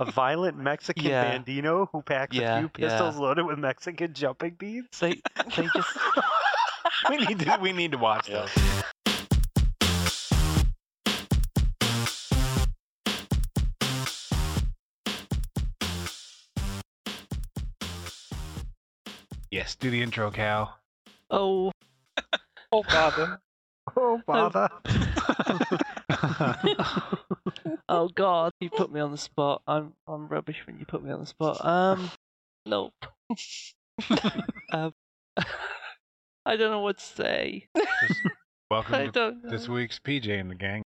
A violent Mexican Yeah. bandino who packs Yeah, a few pistols yeah. loaded with Mexican jumping beans. They they just we need to we need to watch Yeah. those. Yes, do the intro, Cal. oh Oh, bother. Oh, father. oh god, you put me on the spot. I'm I'm rubbish when you put me on the spot. Um, nope. um, I don't know what to say. Welcome I to don't know. this week's PJ and the gang.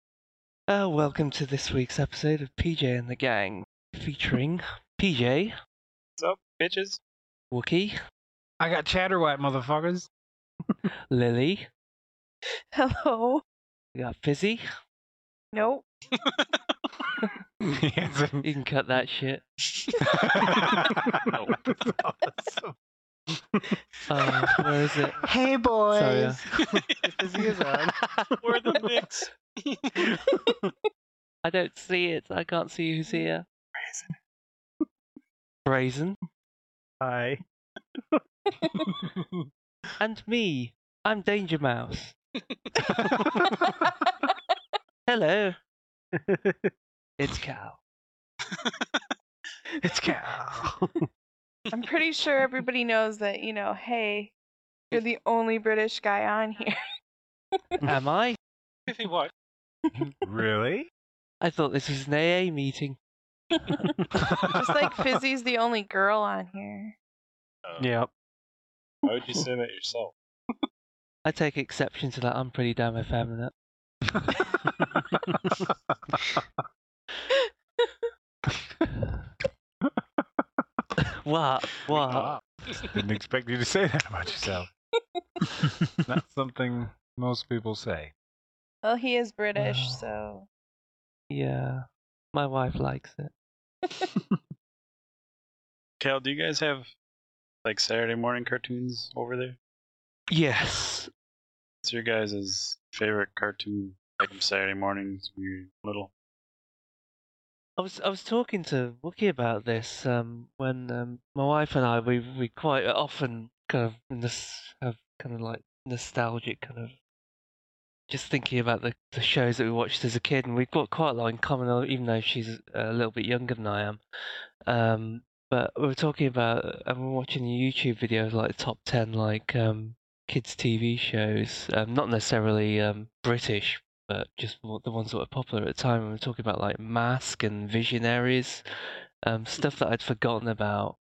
Uh, welcome to this week's episode of PJ and the Gang, featuring PJ, What's up, bitches? Wookie, I got chatterwhite, motherfuckers. Lily, Hello. we got Fizzy. Nope. Yes. You can cut that shit. no, awesome. Uh, where is it? hey, boys. Sorry, Fizzy is on. We're the mix. I don't see it. I can't see who's here. Brazen. Hi. And me. I'm Danger Mouse. Hello. It's Cal. it's Cal. I'm pretty sure everybody knows that, you know, hey, you're the only British guy on here. Am I? what? really? I thought this was an AA meeting. Just like Fizzy's the only girl on here. Uh, yep. Why would you say that yourself? I take exception to that. I'm pretty damn effeminate. What? What? Wow. Didn't expect you to say that about yourself. Not something most people say. Well, he is British, Wow. so. Yeah. My wife likes it. Cal, do you guys have like Saturday morning cartoons over there? Yes. What's your guys' favorite cartoon like Saturday mornings you're little? I was I was talking to Wookie about this um, when um, my wife and I we we quite often kind of nos- have kind of like nostalgic kind of just thinking about the, the shows that we watched as a kid and we've got quite a lot in common uh, even though she's a little bit younger than I am. Um, but we were talking about and we we're watching YouTube videos like top ten like um, kids TV shows, um, not necessarily um, British but just the ones that were popular at the time. We were talking about like Mask and Visionaries, um, stuff that I'd forgotten about.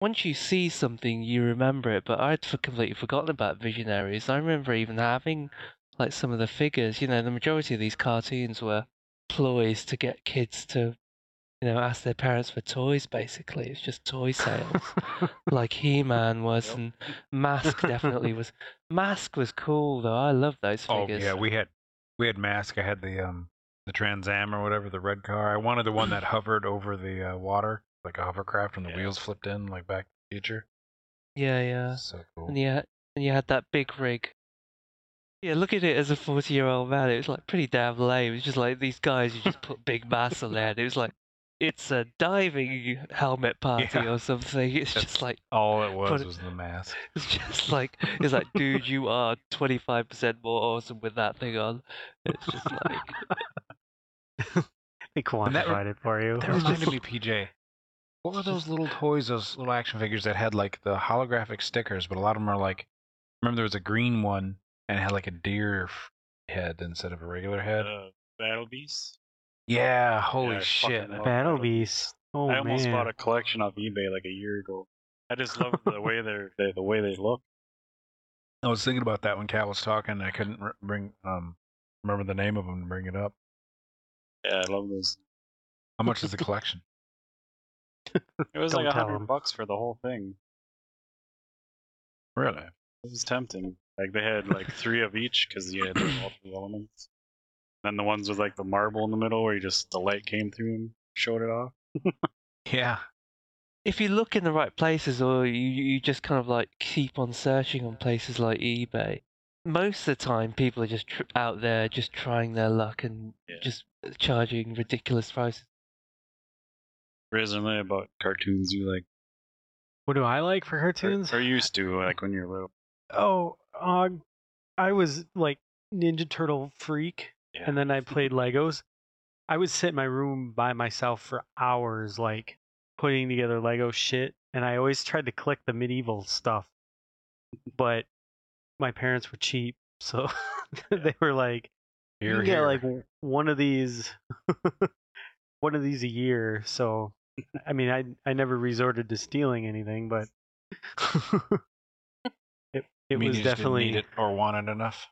Once you see something, you remember it, but I'd for completely forgotten about Visionaries. I remember even having like some of the figures. You know, the majority of these cartoons were ploys to get kids to, you know, ask their parents for toys. Basically, it's just toy sales, like He-Man was, Yep. and Mask definitely was. Mask was cool though. I love those figures. Oh yeah, we had we had mask. I had the um the Trans Am or whatever, the red car. I wanted the one that hovered over the uh, water, like a hovercraft, and the Yeah. wheels flipped in, like Back to the Future. yeah, yeah. So cool. And you had, and you had that big rig. Yeah, look at it as a forty-year-old man. It was like pretty damn lame. It was just like these guys who just put big mass on there. head. It was like it's a diving helmet party Yeah. or something. It's That's- just like All it was was the mask. it's just like it's like, dude, you are twenty-five percent more awesome with that thing on. It's just like They quantified it for you. That It's reminded just- me, PJ. What were those little toys, those little action figures that had like the holographic stickers, but a lot of them are like. Remember, there was a green one and it had like a deer head instead of a regular head. Uh, Battle Beasts. Yeah, holy I shit! fucking love Battle Battle Beast. Oh I almost man. bought a collection off eBay like a year ago. I just love the way they're they, the way they look. I was thinking about that when Cat was talking. I couldn't re- bring um remember the name of them to bring it up. Yeah, I love those. How much is the collection? It was Don't like a tell hundred 'em. bucks for the whole thing. Really? It was tempting. Like they had like three of each because you had like, all three elements. Then the ones with like the marble in the middle where you just the light came through and showed it off. Yeah. if you look in the right places or you, you just kind of like keep on searching on places like eBay, most of the time people are just tr- out there just trying their luck and Yeah. just charging ridiculous prices. Recently about cartoons you like What do I like for or, cartoons? or used to like when you were little. Oh, uh, I was like Ninja Turtle freak, Yeah. and then I played Legos. I would sit in my room by myself for hours, like putting together Lego shit, and I always tried to collect the medieval stuff, but my parents were cheap, so they were like, "You Here, can get here. like one of these, one of these a year." So, I mean, I I never resorted to stealing anything, but it it You was you definitely need it or want it enough.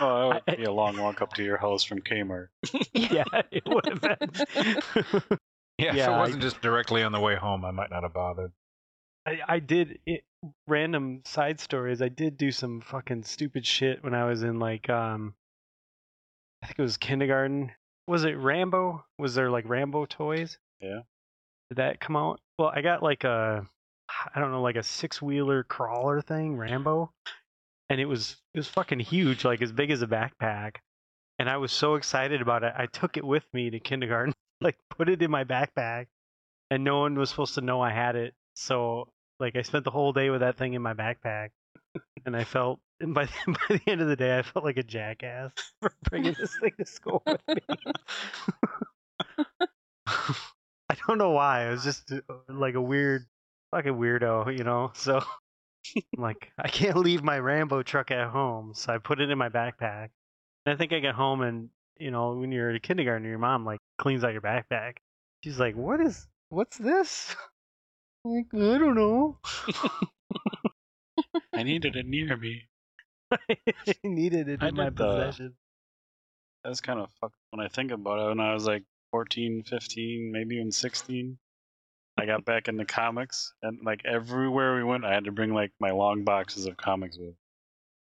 Oh, that I- would be a long walk up to your house from Kmart. yeah, it would have been. Yeah, if Yeah, it wasn't just directly on the way home, I might not have bothered. I, I did it, random side stories. I did do some fucking stupid shit when I was in like um I think it was kindergarten. Was it Rambo? Was there like Rambo toys? Yeah. Did that come out? Well, I got like a I don't know, like a six wheeler crawler thing, Rambo. And it was it was fucking huge, like as big as a backpack. And I was so excited about it. I took it with me to kindergarten, like put it in my backpack, and no one was supposed to know I had it. So like I spent the whole day with that thing in my backpack, and I felt and by the, by the end of the day I felt like a jackass for bringing this thing to school with me. I don't know why. I was just uh, like a weird, fucking weirdo, you know. So like, I can't leave my Rambo truck at home, so I put it in my backpack. And I think I get home and you know when you're in kindergarten, your mom like cleans out your backpack. She's like, "What is? What's this?" I'm like, I don't know. I needed it near me. I needed it I in my the- possession. That's kind of fucked when I think about it. When I was like 14, 15, maybe even 16, I got back into comics, and like everywhere we went, I had to bring like my long boxes of comics with.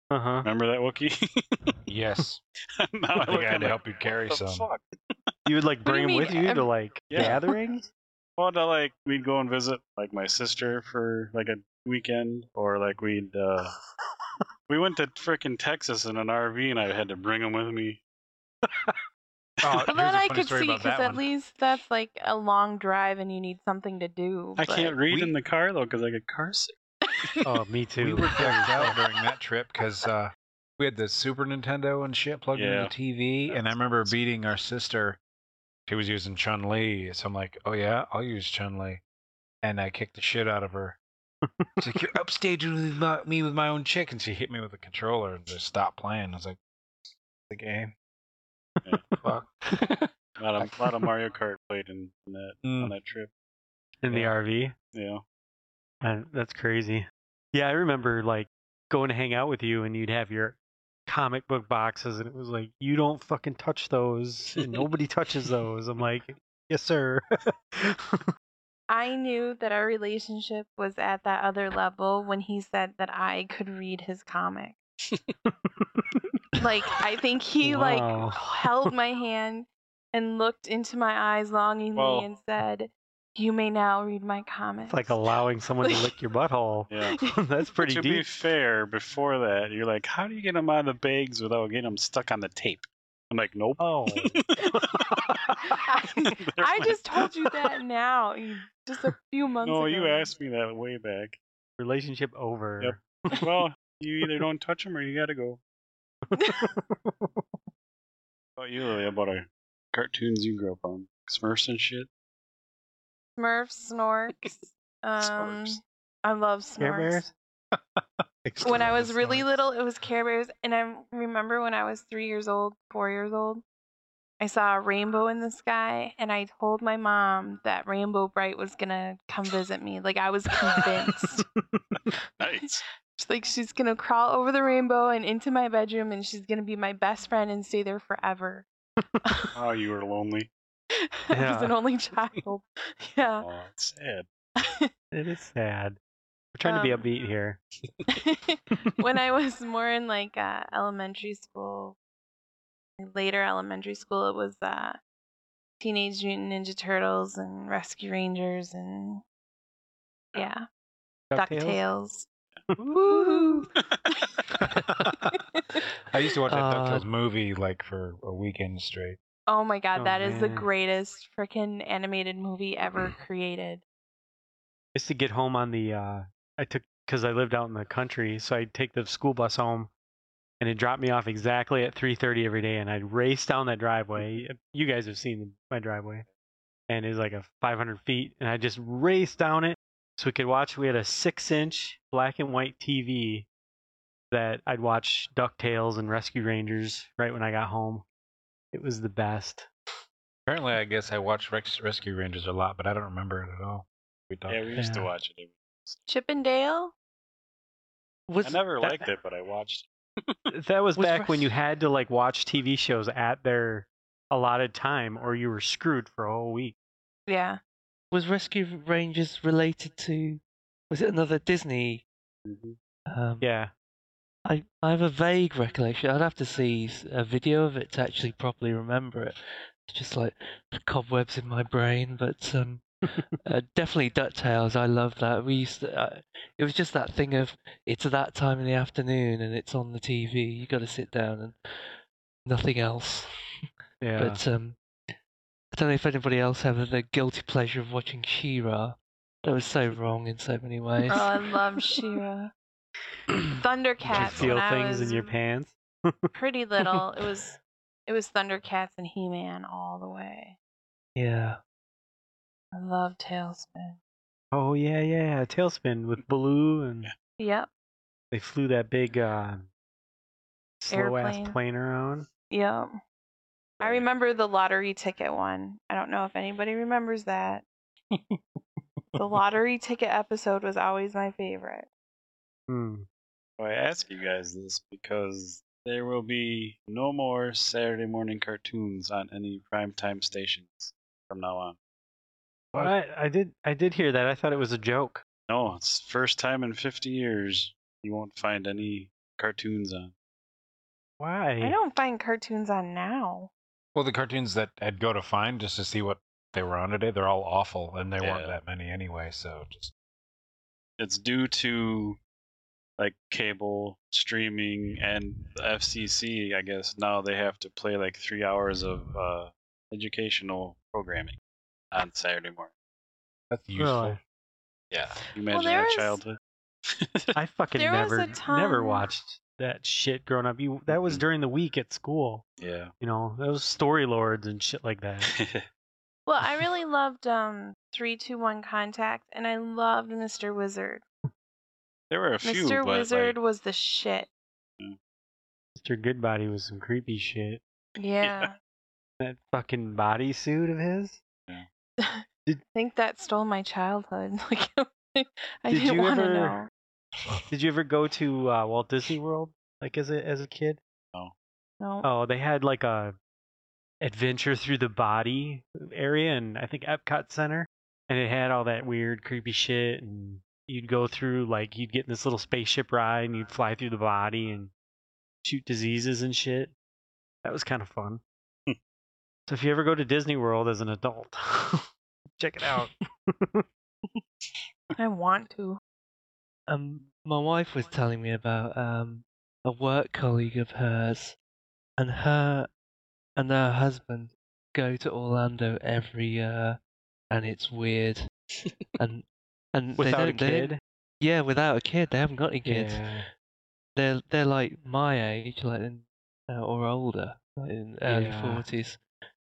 Uh huh. Remember that Wookie? Yes. now I the look guy at to it, help you carry what the some. fuck? You would like What do you bring them with you to I'm- like Yeah. gatherings. Well, to like we'd go and visit like my sister for like a weekend, or like we'd uh we went to frickin' Texas in an RV, and I had to bring them with me. Oh, But then I could see about because at one. least that's like a long drive and you need something to do. I but- can't read we- in the car though because I get car sick. oh, me too. We were decked out during that trip because uh, we had the Super Nintendo and shit plugged Yeah. into the TV, and I remember beating our sister. She was using Chun Li, so I'm like, "Oh yeah, I'll use Chun Li," and I kicked the shit out of her. She's like, "You're upstaging with my, me with my own chick," and she hit me with the controller and just stopped playing. I was like, "The game." Yeah. Fuck. A lot of, lot of Mario Kart played in, in that on Mm. that trip. in the RV. Yeah. Uh, that's crazy. Yeah, I remember like going to hang out with you, and you'd have your comic book boxes, and it was like, you don't fucking touch those, and nobody touches those. I'm like, yes, sir. I knew that our relationship was at that other level when he said that I could read his comic. Like I think he Wow. like held my hand and looked into my eyes longingly Well- and said, "You may now read my comic." it's like allowing someone to lick your butthole. Yeah. that's pretty to be fair, before that, you're like, how do you get them out of the bags without getting them stuck on the tape? I'm like, nope. Oh. They're I just told you that now, just a few months No, ago. you asked me that way back. Relationship over. Yep. Well, you either don't touch them or you gotta go. About you, Lily, about a cartoons you grew up on, Smurfs and shit. Smurfs, Snorks. Um, Snorks. I love Care Snorks. Bears? when I was Snorks. really little, it was Care Bears, and I remember when I was three years old, four years old, I saw a rainbow in the sky, and I told my mom that Rainbow Brite was gonna come visit me. Like I was convinced. Nice. She's like she's gonna crawl over the rainbow and into my bedroom, and she's gonna be my best friend and stay there forever. Oh, you were lonely. I was an only child. Yeah. Oh, it's sad. It is sad. We're trying to be Um, upbeat here. when I was more in like uh, elementary school, later elementary school, it was uh, Teenage Mutant Ninja Turtles and Rescue Rangers and yeah, DuckTales? DuckTales. Woo! I used to watch that Uh, DuckTales movie like for a weekend straight. Oh my god, Oh, that is the greatest freaking animated movie ever created. I used to get home on the uh I took because I lived out in the country, so I'd take the school bus home and it dropped me off exactly at 3:30 every day and I'd race down that driveway. You guys have seen my driveway. And it was like a 500 feet and I just raced down it so we could watch we had a 6-inch black and white TV that I'd watch DuckTales and Rescue Rangers right when I got home. It was the best. Apparently, I guess I watched Rex- Rescue Rangers a lot, but I don't remember it at all. We. Yeah, we used to watch it. Chip 'n Dale? Was I never that- liked it, but I watched. That was, Was back when you had to like watch TV shows at their allotted time, or you were screwed for a whole week. Yeah. Was Rescue Rangers related to? Was it another Disney? Um, Yeah, I I have a vague recollection. I'd have to see a video of it to actually properly remember it. It's just like cobwebs in my brain, but um, uh, definitely Ducktales. I love that. We used to. Uh, it was just that thing of it's that time in the afternoon and it's on the TV. You got to sit down and nothing else. yeah. But um, I don't know if anybody else have the guilty pleasure of watching She-Ra. That was so wrong in so many ways. Oh, I love She-Ra. Did you Thundercats. feel when I things was in your pants? pretty little, it was it was Thundercats and He-Man all the way. yeah. I love TaleSpin. Oh yeah, yeah. TaleSpin with Baloo, and Yep. they flew that big uh, slow ass Airplane. plane around. Yep. I remember the lottery ticket one. I don't know if anybody remembers that. the lottery ticket episode was always my favorite. Hmm. Well, I ask you guys this because there will be no more Saturday morning cartoons on any primetime stations from now on. Well, I, I did, I did hear that. I thought it was a joke. No, it's first time in 50 years you won't find any cartoons on. Why? I don't find cartoons on now. Well, the cartoons that I'd go to find just to see what they were on today, they're all awful, and there weren't that many anyway. So just It's due to like cable streaming and FCC. I guess now they have to play like three hours of uh, educational programming on Saturday morning. that's useful. Really? Yeah, you imagine there that is- childhood. I fucking There was never, a never watched that shit growing up. You that was during the week at school. yeah. You know, those Storylords and shit like that. Well, I really loved um three two one contact and I loved Mr. Wizard. there were a few, Mr. but Wizard like, was the shit. Mr. Goodbody was some creepy shit. Yeah. That fucking bodysuit of his. I Did- think that stole my childhood. Like I Did didn't want to ever- know. Did you ever go to uh, Walt Disney World like as a as a kid? No. No. Oh, they had like a adventure through the body area and I think Epcot Center, and it had all that weird, creepy shit. And you'd go through like you'd get in this little spaceship ride and you'd fly through the body and shoot diseases and shit. That was kind of fun. Hmm. so if you ever go to Disney World as an adult, check it out. I want to. Um, my wife was telling me about um a work colleague of hers, and her and her husband go to Orlando every year, and it's weird. and and they Without a don't- they don't- kid. yeah, without a kid, they haven't got any kids. Yeah. They're they're like my age, like in, uh, or older, like in early Yeah. forties.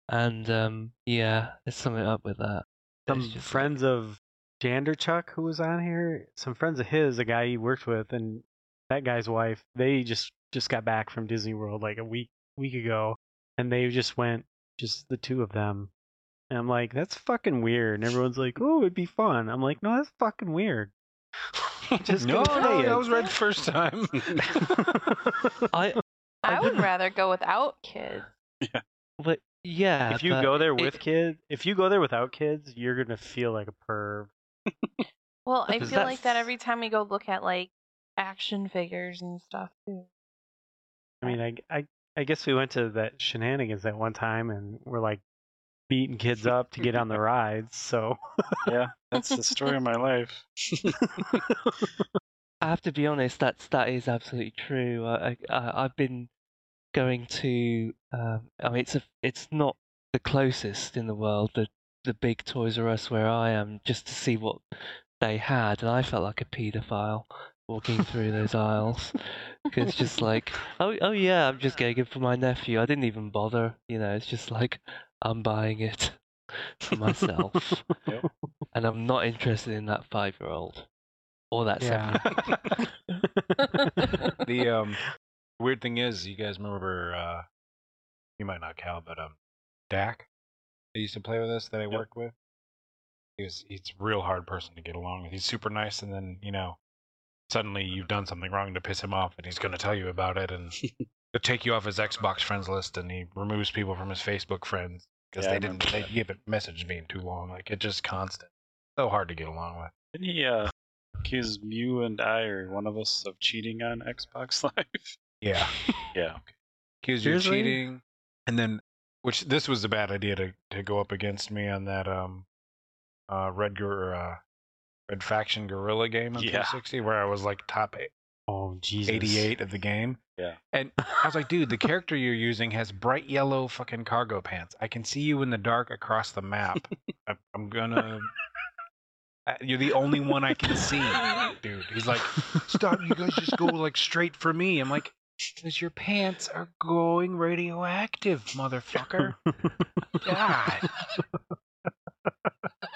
And um, yeah, there's something up with that. Some just friends of Janderchuck who was on here, some friends of his, a guy he worked with, and that guy's wife, they just just got back from Disney World like a week week ago, and they just went just the two of them. And I'm like, that's fucking weird. And everyone's like, oh, it'd be fun. I'm like, no, that's fucking weird. just no, gonna no, that was right the first time. I I, would rather go without kids. Yeah. but yeah, if you but go there it- with kids, if you go there without kids, you're gonna feel like a perv. Well, I feel like that every time we go look at like action figures and stuff too. I mean, I, I, I guess we went to that shenanigans that one time, and we're like beating kids up to get on the rides. So yeah, that's the story of my life. I have to be honest. That's that is absolutely true. I, I I- I've been going to. Um, I mean, it's a it's not the closest in the world, the the big Toys R Us where I am, just to see what they had, and I felt like a paedophile walking through those aisles. 'Cause it's just like, oh, oh yeah, I'm just getting it for my nephew. I didn't even bother, you know. It's just like I'm buying it for myself, Yep. and I'm not interested in that five-year-old or that Yeah. seven. The um weird thing is, you guys remember uh you might not Cal, but um Dak that used to play with us that I Yep. worked with. He was he's a real hard person to get along with. He's super nice and then, you know, suddenly you've done something wrong to piss him off and he's gonna tell you about it and he'll take you off his Xbox friends list and he removes people from his Facebook friends because Yeah, they didn't they haven't messaged me in too long. Like it's just constant. So hard to get along with. Didn't he uh, accuse you and I or one of us of cheating on Xbox Live? Yeah. yeah. accused you of cheating, and then which this was a bad idea to to go up against me on that um uh red Gor- uh red faction Guerrilla game on Yeah. 360 where I was like top eight- oh Jesus. 88 of the game. Yeah. And I was like, dude, the character you're using has bright yellow fucking cargo pants. I can see you in the dark across the map. I, I'm gonna. You're the only one I can see, dude. He's like, stop! You guys just go like straight for me. I'm like, because your pants are going radioactive, motherfucker. God.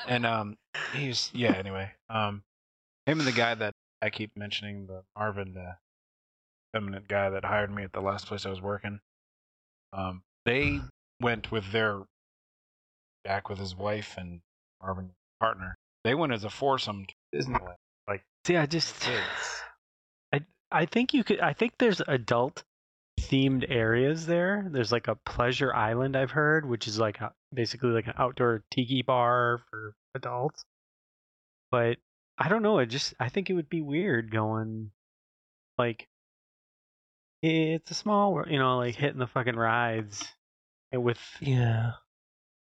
and um, he's yeah. Anyway, um, him and the guy that I keep mentioning, the Marvin, the feminine guy that hired me at the last place I was working. Um, they went with their back with his wife and Marvin partner. They went as a foursome to Disneyland. Like, see, I just, Kids. I think you could. I think there's adult themed areas there. There's like a pleasure island I've heard, which is like a, basically like an outdoor tiki bar for adults. But I don't know. It just I think it would be weird going like it's a small, wor- you know, like hitting the fucking rides and with. yeah.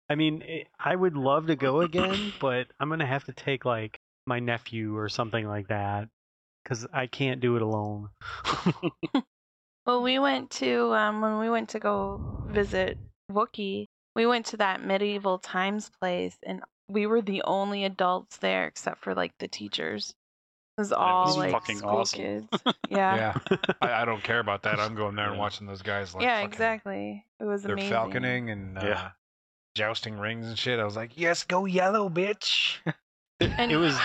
I mean, it, I would love to go again, but I'm gonna have to take like my nephew or something like that because I can't do it alone. Well, we went to um, when we went to go visit Wookie. We went to that medieval times place, and we were the only adults there except for like the teachers. It was all was like fucking school awesome. kids. Yeah, Yeah, I, I don't care about that. I'm going there and watching those guys like yeah, fucking- exactly. It was They're amazing. falconing and uh, Yeah. jousting rings and shit. I was like, yes, go yellow, bitch. And- it was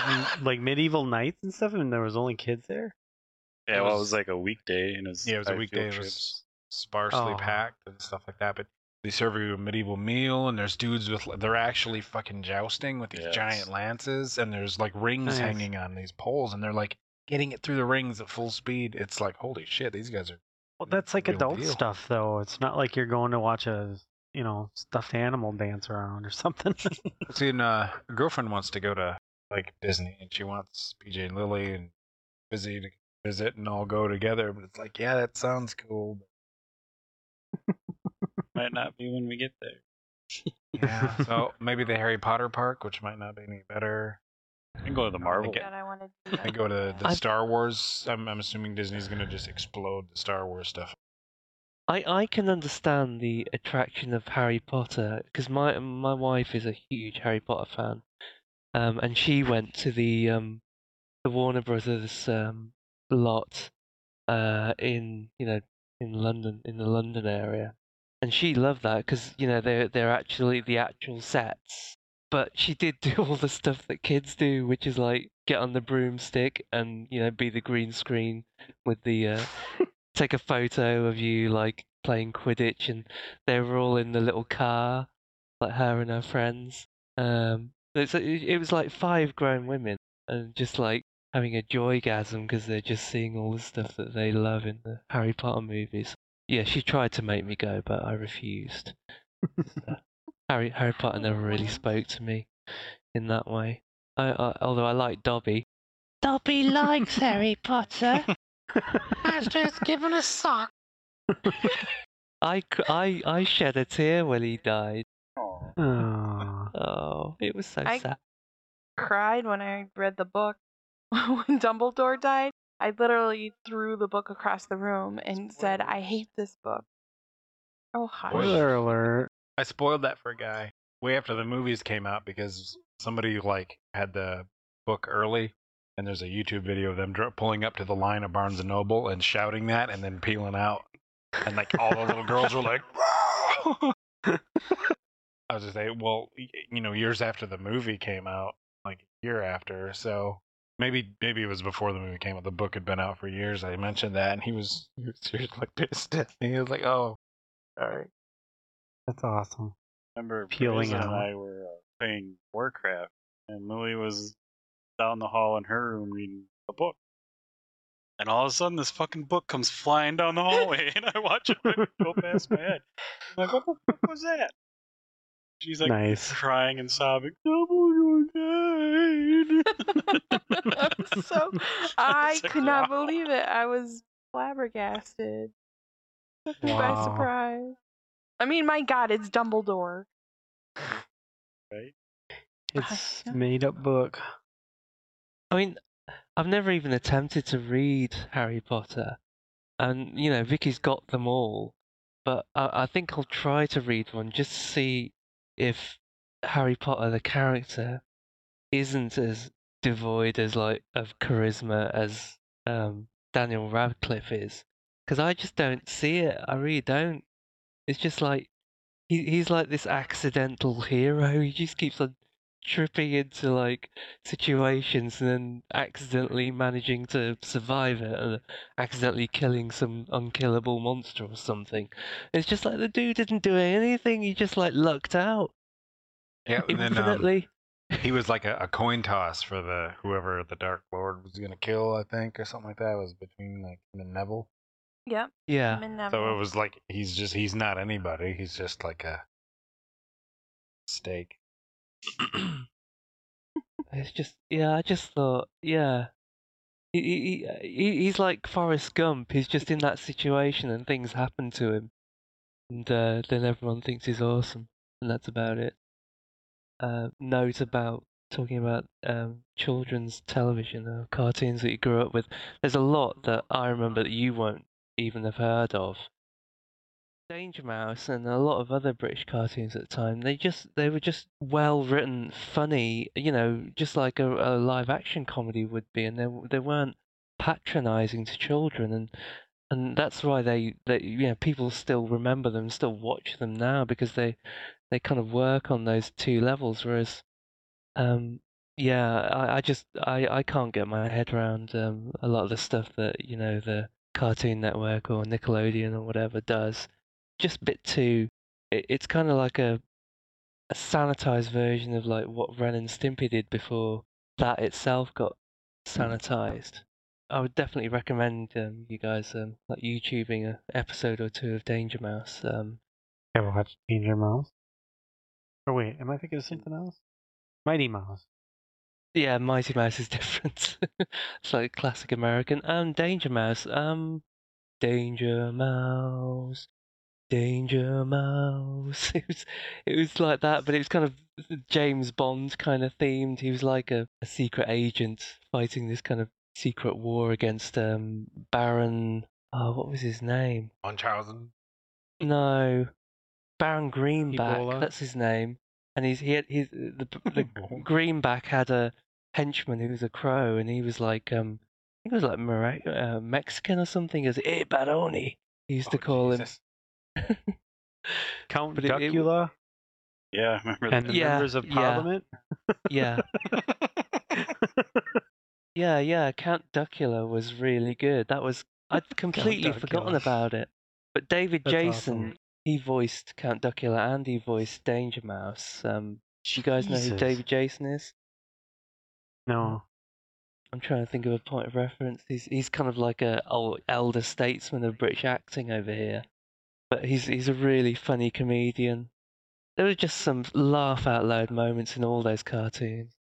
like medieval knights and stuff, and there was only kids there. Yeah, It well, it was- was like a weekday, and it was Yeah, it was a weekday. field It was sparsely Oh. packed and stuff like that. But they serve you a medieval meal, and there's dudes with they're actually fucking jousting with these Yes. giant lances, and there's like rings Nice. hanging on these poles, and they're like getting it through the rings at full speed. It's like holy shit, these guys are. Well, that's like adult deal. stuff, though. It's not like you're going to watch a you know stuffed animal dance around or something. See, and, uh, a girlfriend wants to go to like Disney, and she wants PJ and Lily and Busy to visit and all go together. But it's like, yeah, that sounds cool. Might not be when we get there. Yeah, so maybe the Harry Potter park, which might not be any better. I can go to the Marvel. get- God, I wanted to do I go to the I- Star Wars. I'm, I'm assuming Disney's gonna just explode the Star Wars stuff. I, I can understand the attraction of Harry Potter because my my wife is a huge Harry Potter fan, um, and she went to the um, the Warner Brothers um, lot uh, in you know in London in the London area, and she loved that because you know they're they're actually the actual sets. But she did do all the stuff that kids do, which is like get on the broomstick and you know be the green screen with the uh, take a photo of you like playing Quidditch, and they were all in the little car, like her and her friends. Um, it's, it, it was like five grown women, and just like having a joygasm because they're just seeing all the stuff that they love in the Harry Potter movies. Yeah, she tried to make me go, but I refused. So, Harry Harry Potter never really spoke to me in that way. I, I, although I like Dobby. Dobby likes Harry Potter. Has just given a sock. I, I, I shed a tear when he died. Aw. Aw. Oh, it was so I- sad. cried when I read the book. when Dumbledore died, I literally threw the book across the room and said, "I hate this book." Oh, hush. Spoiler alert. I spoiled that for a guy way after the movies came out because somebody like had the book early, and there's a YouTube video of them dr- pulling up to the line of Barnes and Noble and shouting that, and then peeling out, and like all the little girls were like. I was just saying, well, you know, years after the movie came out, like a year after, so maybe maybe it was before the movie came out. The book had been out for years. I mentioned that, and he was he was seriously like pissed at me. He was like, "Oh, all right." That's awesome. remember Peeling Brazen and out. I were uh, playing Warcraft, and Lily was down the hall in her room reading a book. And all of a sudden, this fucking book comes flying down the hallway, and I watch it go past my head. I'm like, what the fuck was that? She's like nice. crying and sobbing. Someone died. I'm so I like, could not wow. believe it. I was flabbergasted. Took me by surprise. I mean, my God, it's Dumbledore. Right? It's made up book. I mean, I've never even attempted to read Harry Potter, and you know, Vicky's got them all, but I, I think I'll try to read one just to see if Harry Potter, the character, isn't as devoid as like of charisma as um, Daniel Radcliffe is, because I just don't see it. I really don't. It's just like he he's like this accidental hero. He just keeps on tripping into like situations and then accidentally managing to survive it and accidentally killing some unkillable monster or something. It's just like the dude didn't do anything, he just like lucked out Yeah, and then um, infinitely. he was like a, a coin toss for the whoever the Dark Lord was gonna kill, I think, or something like that. It was between like him and Neville. Yep. yeah. I'm Neville. So it was like he's just he's not anybody. He's just like a steak. It's just yeah, I just thought yeah. He, he, he he's like Forrest Gump. He's just in that situation and things happen to him, and uh, then everyone thinks he's awesome, and that's about it. Uh, note about talking about um, children's television or cartoons that you grew up with. There's a lot that I remember that you won't even have heard of. Danger Mouse and a lot of other British cartoons at the time, they just they were just well written, funny, you know, just like a, a live action comedy would be, and they they weren't patronizing to children, and and that's why they they you know people still remember them, still watch them now because they they kind of work on those two levels, whereas um yeah, I, I just I, I can't get my head around um, a lot of the stuff that you know the Cartoon Network or Nickelodeon or whatever does. Just a bit too. It, it's kind of like a a sanitized version of like what Ren and Stimpy did before that itself got sanitized. I would definitely recommend um, you guys um, like YouTubing an episode or two of Danger Mouse. Um, Ever watched Danger Mouse? Or wait, am I thinking of something else? Mighty Mouse. Yeah, Mighty Mouse is different. it's like classic American. Um, Danger Mouse. Um, Danger Mouse. Danger Mouse. It was, it was like that, but it was kind of James Bond kind of themed. He was like a, a secret agent fighting this kind of secret war against um Baron. Oh, what was his name? Munchausen. No, Baron Greenback. Ebola? That's his name. And he's he had he's the the Greenback had a henchman who was a crow, and he was like um I think it was like Mara- uh, Mexican or something. As hey Baroni, he used to Oh, call Jesus. him. Count But it- it- Duckula Yeah, remember and the Yeah, members of yeah. Parliament. yeah, yeah, yeah. Count Duckula was really good. That was I'd completely forgotten about it. But David That's Jason, awesome. he voiced Count Duckula and he voiced Danger Mouse. Um, do you guys know who David Jason is? No. I'm trying to think of a point of reference. He's he's kind of like a old elder statesman of British acting over here, but he's he's a really funny comedian. There were just some laugh out loud moments in all those cartoons.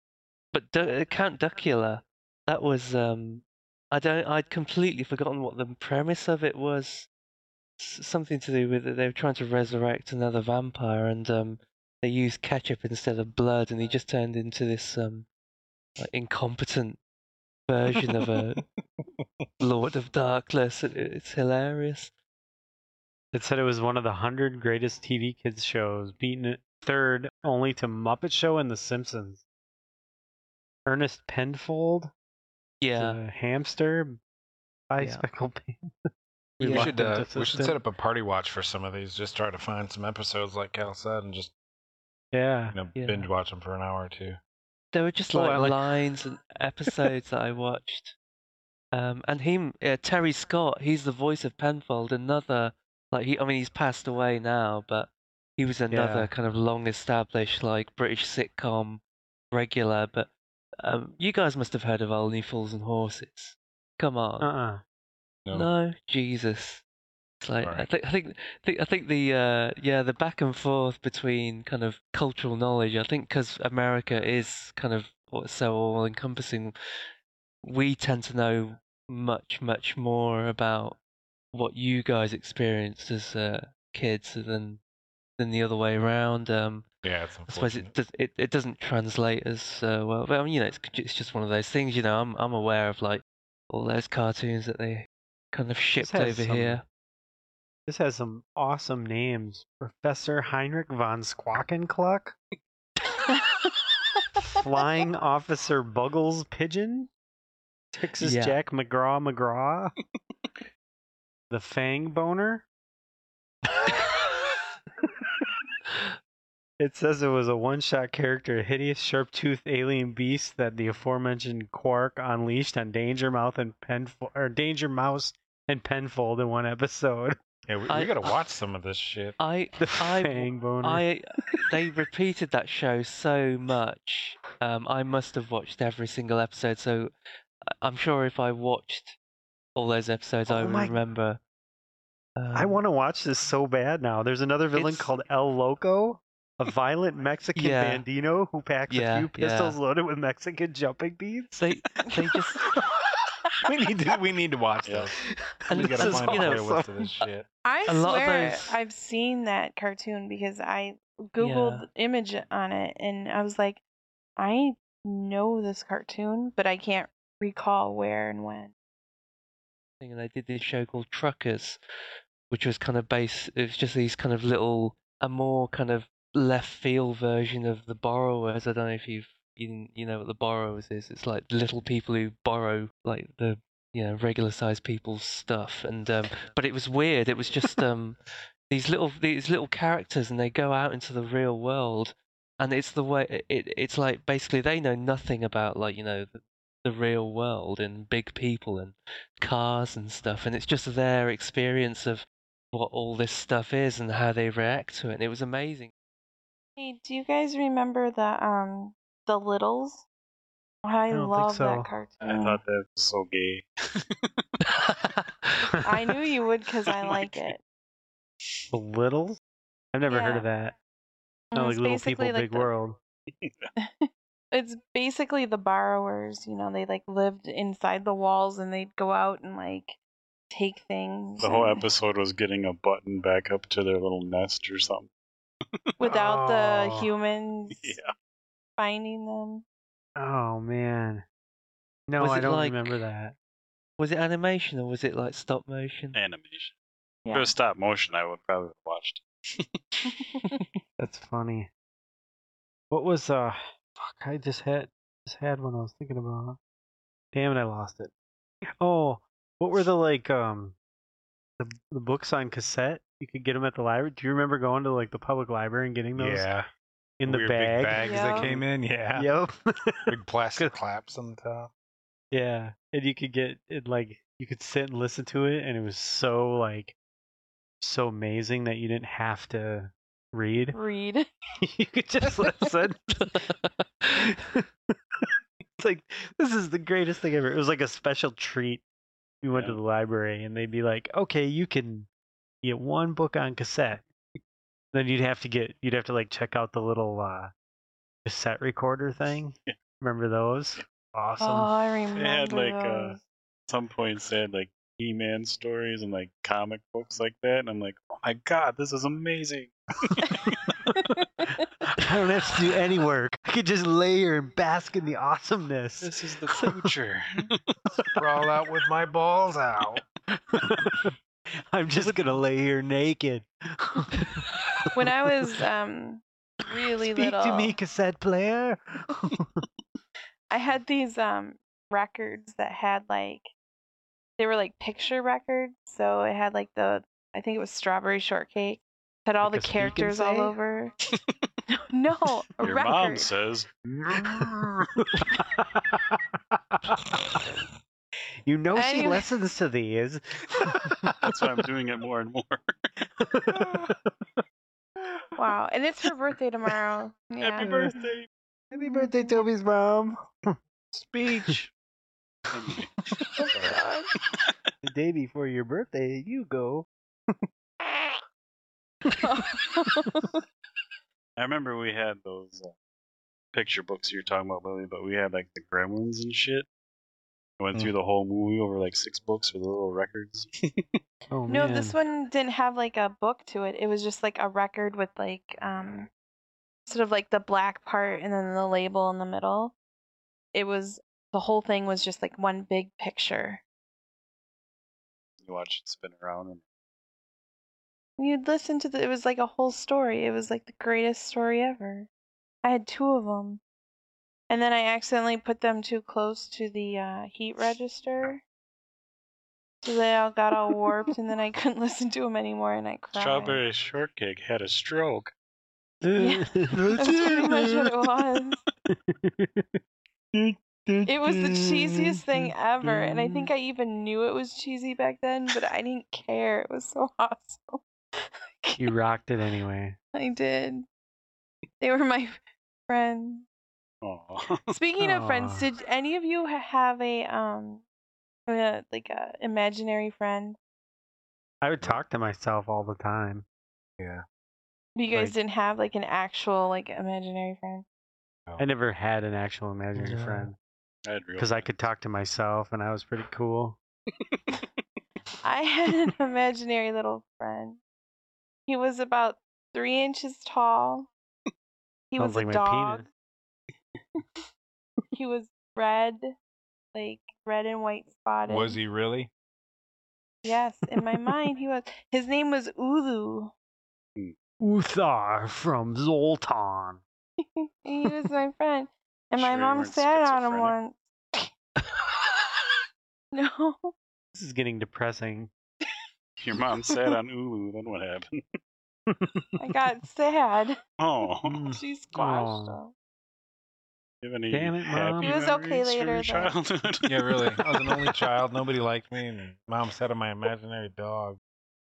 But Du- Count Duckula, that was um, I don't I'd completely forgotten what the premise of it was. S- something to do with it. They were trying to resurrect another vampire, and um, they used ketchup instead of blood, and he just turned into this um, like, incompetent version of a Lord of Darkness. It- It's hilarious. It said it was one of the hundred greatest TV kids shows, beaten it third only to Muppet Show and The Simpsons. Ernest Penfold, Yeah. the hamster, Yeah. bicycle pants. We Yeah. should uh, we should set up a party watch for some of these. Just try to find some episodes like Cal said, and just Yeah. you know Yeah. binge watch them for an hour or two. There were just Well, like, like- lines and episodes that I watched. Um, and him, uh, Terry Scott, he's the voice of Penfold. Another, like he, I mean, he's passed away now, but he was another Yeah. kind of long-established like British sitcom regular. But um, you guys must have heard of Only Fools and Horses. Come on. Uh-uh. No. No, Jesus. It's like I Alright. think I think think I think the uh, yeah the back and forth between kind of cultural knowledge. I think because America is kind of so all encompassing, we tend to know much much more about what you guys experienced as uh, kids than than the other way around. Um, Yeah, it's I suppose it does, it, it doesn't translate as uh, well. But I mean, you know, it's it's just one of those things. You know, I'm I'm aware of like all those cartoons that they kind of shipped over some- here. This has some awesome names. Professor Heinrich von Squawkencluck, Flying Officer Buggles Pigeon, Texas Yeah. Jack McGraw McGraw, the Fang Boner. It says it was a one-shot character, a hideous, sharp-toothed alien beast that the aforementioned Quark unleashed on Danger Mouth and Penfold, or Danger Mouse and Penfold in one episode. Yeah, we, I- we gotta watch some of this shit. I The I Fang Boner. I they repeated that show so much. Um, I must have watched every single episode. So I- I'm sure if I watched all those episodes, I Oh would my- remember. I Um, want to watch this so bad now. There's another villain It's- called El Loco, a violent Mexican Yeah. bandito who packs Yeah, a few yeah. pistols loaded with Mexican jumping beats. They they just we need to we need to watch Yeah. this. and we gotta this is, find you know playlist of this shit. I A swear those- I've seen that cartoon because I googled image on it and I was like, I know this cartoon, but I can't recall where and when. Thing, and they did this show called Truckers, which was kind of based. It was just these kind of little, a more kind of left field version of the Borrowers. I don't know if you've you, you know what the Borrowers is. It's like little people who borrow like the you know regular sized people's stuff, and um, but it was weird. It was just um these little these little characters, and they go out into the real world. And it's the way it, it's like basically they know nothing about like you know the, the real world and big people and cars and stuff, and it's just their experience of what all this stuff is and how they react to it. And it was amazing. Hey, do you guys remember the um the Littles? I, don't think love so. that cartoon. I thought that was so gay. I knew you would because I Oh like it. The Littles? I've never heard of that. And Not like Little People, like Big the- World. It's basically the borrowers, you know, they like lived inside the walls and they'd go out and like take things The whole and- episode was getting a button back up to their little nest or something. without the Oh. humans Yeah. finding them. Oh man. No, Was I it don't like- remember that. was it animation or was it like stop motion? Animation. If it was stop motion, I would probably have watched. That's funny. What was uh fuck I just had just had one I was thinking about. Damn it, I lost it. Oh, what were the like um the the books on cassette? You could get them at the library. Do you remember going to like the public library and getting those Yeah, in the Weird bag? big bags Yeah. that came in. Yeah, Yep. big plastic claps on the top. yeah, and you could get it like you could sit and listen to it, and it was so like so amazing that you didn't have to read. Read. you could just listen. it's like this is the greatest thing ever. It was like a special treat. We went to the library and they'd be like, "Okay, you can get one book on cassette." Then you'd have to get you'd have to like check out the little uh, cassette recorder thing. Yeah. Remember those? Awesome. Oh, I remember They had like uh, some points they had like He-Man stories and like comic books like that, and I'm like, oh my god, this is amazing. I don't have to do any work. I could just lay here and bask in the awesomeness. This is the future. Crawl out with my balls out. I'm just gonna lay here naked. when I was um really Speak little, to me, cassette player. I had these um records that had like they were like picture records. So it had like the I think it was strawberry shortcake. Had all Like the characters all over. no, a Your record. mom says. you know she Anyway. listens to these. That's why I'm doing it more and more. Wow, and it's her birthday tomorrow. Yeah. Happy birthday. Happy birthday, Toby's mom. Speech. Anyway, Oh, God. the day before your birthday, you go. I remember we had those uh, picture books you're talking about, Lily, but we had like the Gremlins and shit. I went Mm. through the whole movie over like six books with little records. Oh no, man. this one didn't have like a book to it. It was just like a record with like um sort of like the black part and then the label in the middle. It was the whole thing was just like one big picture. You watch it spin around and You'd listen to the it was like a whole story. It was like the greatest story ever. I had two of them. And then I accidentally put them too close to the uh, heat register. So they all got all warped, and then I couldn't listen to them anymore, and I cried. Strawberry Shortcake had a stroke. Yeah, That's pretty much what it was. It was the cheesiest thing ever, and I think I even knew it was cheesy back then, but I didn't care. It was so awesome. you rocked it anyway. I did. They were my friends. Aw. Speaking of friends, did any of you have a um, a, like a imaginary friend? I would talk to myself all the time. Yeah. You guys Like- didn't have like an actual like imaginary friend. I never had an actual imaginary Yeah. friend I had real because I could talk to myself, and I was pretty cool. I had an imaginary little friend. He was about three inches tall. He was like a my dog. he was red, like red and white spotted. Was he really? Yes, in my mind he was. His name was Ulu. Mm, Uthar from Zoltan. he was my friend, and my Sure you mom weren't sat on him schizophrenic? once. no, This is getting depressing. Your mom sat on Ulu, then what happened? I got sad. Oh. She squashed Aw. him. You have any Damn it, Mom. happy It was okay memories from later, your though. childhood? Yeah, really. I was an only child. Nobody liked me, and mom sat on my imaginary dog.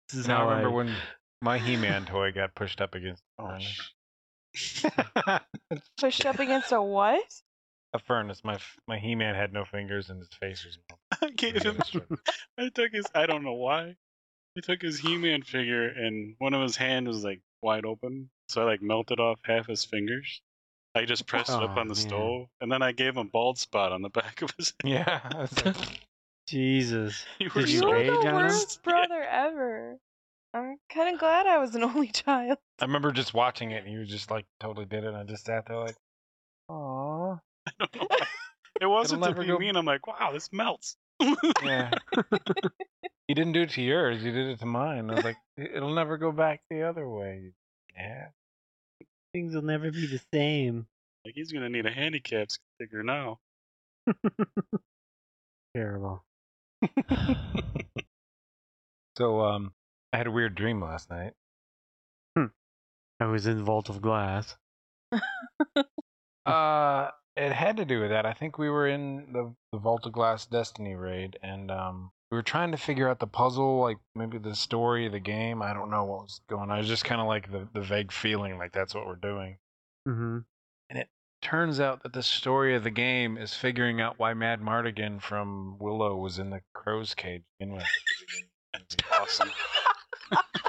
This is And I remember I, when my He-Man toy got pushed up against the Oh, furnace. sh- Pushed up against a what? a furnace. My f- my He-Man had no fingers, and his face was. I gave him. I took his. I don't know why. I took his He-Man figure, and one of his hand was like wide open, so I like melted off half his fingers. I just pressed it up on the man. stove, and then I gave him a bald spot on the back of his. head. Yeah. I was like, Jesus. You Did you You're the on him? worst brother ever. I'm kind of glad I was an only child. I remember just watching it, and you just like totally did it. And I just sat there like, "Aw, I don't know why. It wasn't to be go- mean. I'm like, wow, this melts. yeah." You didn't do it to yours. You did it to mine. I was like, "It'll never go back the other way." Yeah. Things will never be the same. Like he's gonna need a handicap sticker now. Terrible. So um, I had a weird dream last night. I was in Vault of Glass. Uh, it had to do with that. I think we were in the the Vault of Glass Destiny raid, and um, we were trying to figure out the puzzle, like maybe the story of the game. I don't know what was going on. It was just kind of like the the vague feeling, like that's what we're doing. Mm-hmm. And it turns out that the story of the game is figuring out why Madmartigan from Willow was in the crow's cage to begin with. Awesome.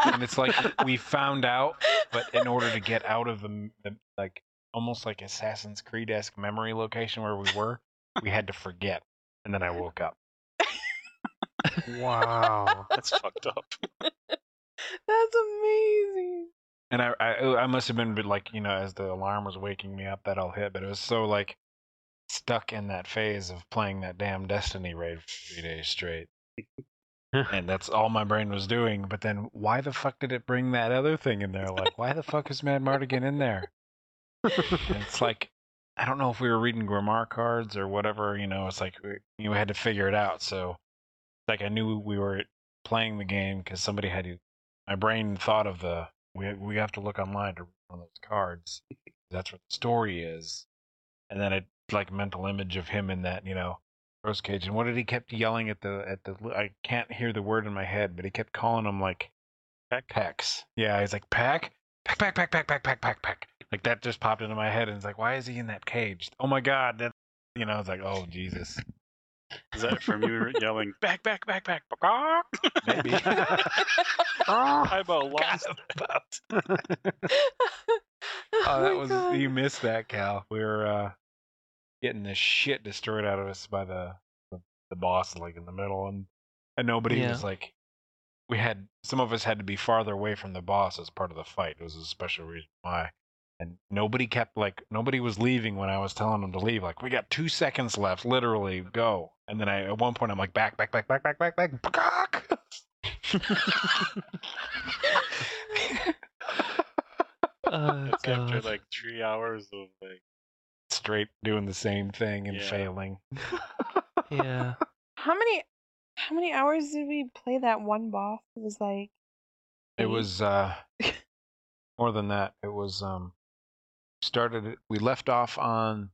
and it's like we found out, but in order to get out of the, the like almost like Assassin's Creed esque memory location where we were, we had to forget. And then I woke up. Wow. That's fucked up. That's amazing. And I, I oh, I must have been like you know as the alarm was waking me up that all hit, but it was so like stuck in that phase of playing that damn Destiny raid for three days straight. and that's all my brain was doing. But then, why the fuck did it bring that other thing in there? Like, why the fuck is Madmartigan in there? And it's like, I don't know if we were reading Grimoire cards or whatever. You know, it's like we, you we had to figure it out. So, like, I knew we were playing the game because somebody had to. My brain thought of the we we have to look online to read one of those cards. That's what the story is, and then it like mental image of him in that you know rose cage. And what did he kept yelling at the at the? I can't hear the word in my head, but he kept calling him like Peck? Pecs. Yeah, he's like pack, pack, pack, pack, pack, pack, pack, pack, pack. Like that just popped into my head, and it's like, why is he in that cage? Oh my god, that you know, it's like, oh Jesus, Is that from you yelling back, back, back, back, back? maybe. I about lost. Oh, that was God. you missed that, Cal. We were uh, getting the shit destroyed out of us by the the, the boss, like in the middle, and and nobody Yeah. was like. We had some of us had to be farther away from the boss as part of the fight. It was a special reason why, and nobody kept like nobody was leaving when I was telling them to leave. Like we got two seconds left, literally go. And then I at one point I'm like back, back, back, back, back, back, back. back. oh That's after like three hours of like. Straight doing the same thing and Yeah. failing. Yeah. How many how many hours did we play that one boss? It was like It was uh more than that. It was um started we left off on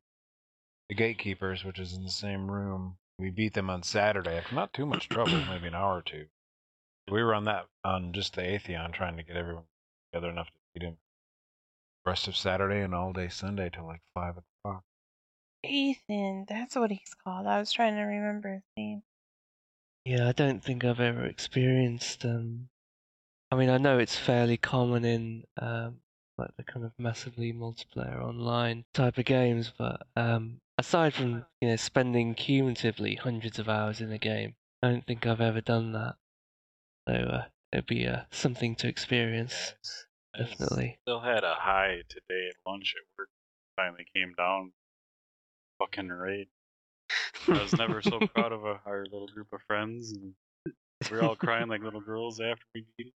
the gatekeepers, which is in the same room. We beat them on Saturday after not too much trouble, maybe an hour or two. We were on that on just the Atheon trying to get everyone together enough to beat him. Rest of Saturday and all day Sunday till like five o'clock. Ethan, that's what he's called. I was trying to remember his name. Yeah, I don't think I've ever experienced. Um, I mean, I know it's fairly common in um, like the kind of massively multiplayer online type of games, but um, aside from you know spending cumulatively hundreds of hours in a game, I don't think I've ever done that. So uh, it'd be uh, something to experience, definitely. Still had a high today at lunch at work. Finally came down. Fucking raid. I was never so proud of a, our little group of friends. And we were all crying like little girls after we beat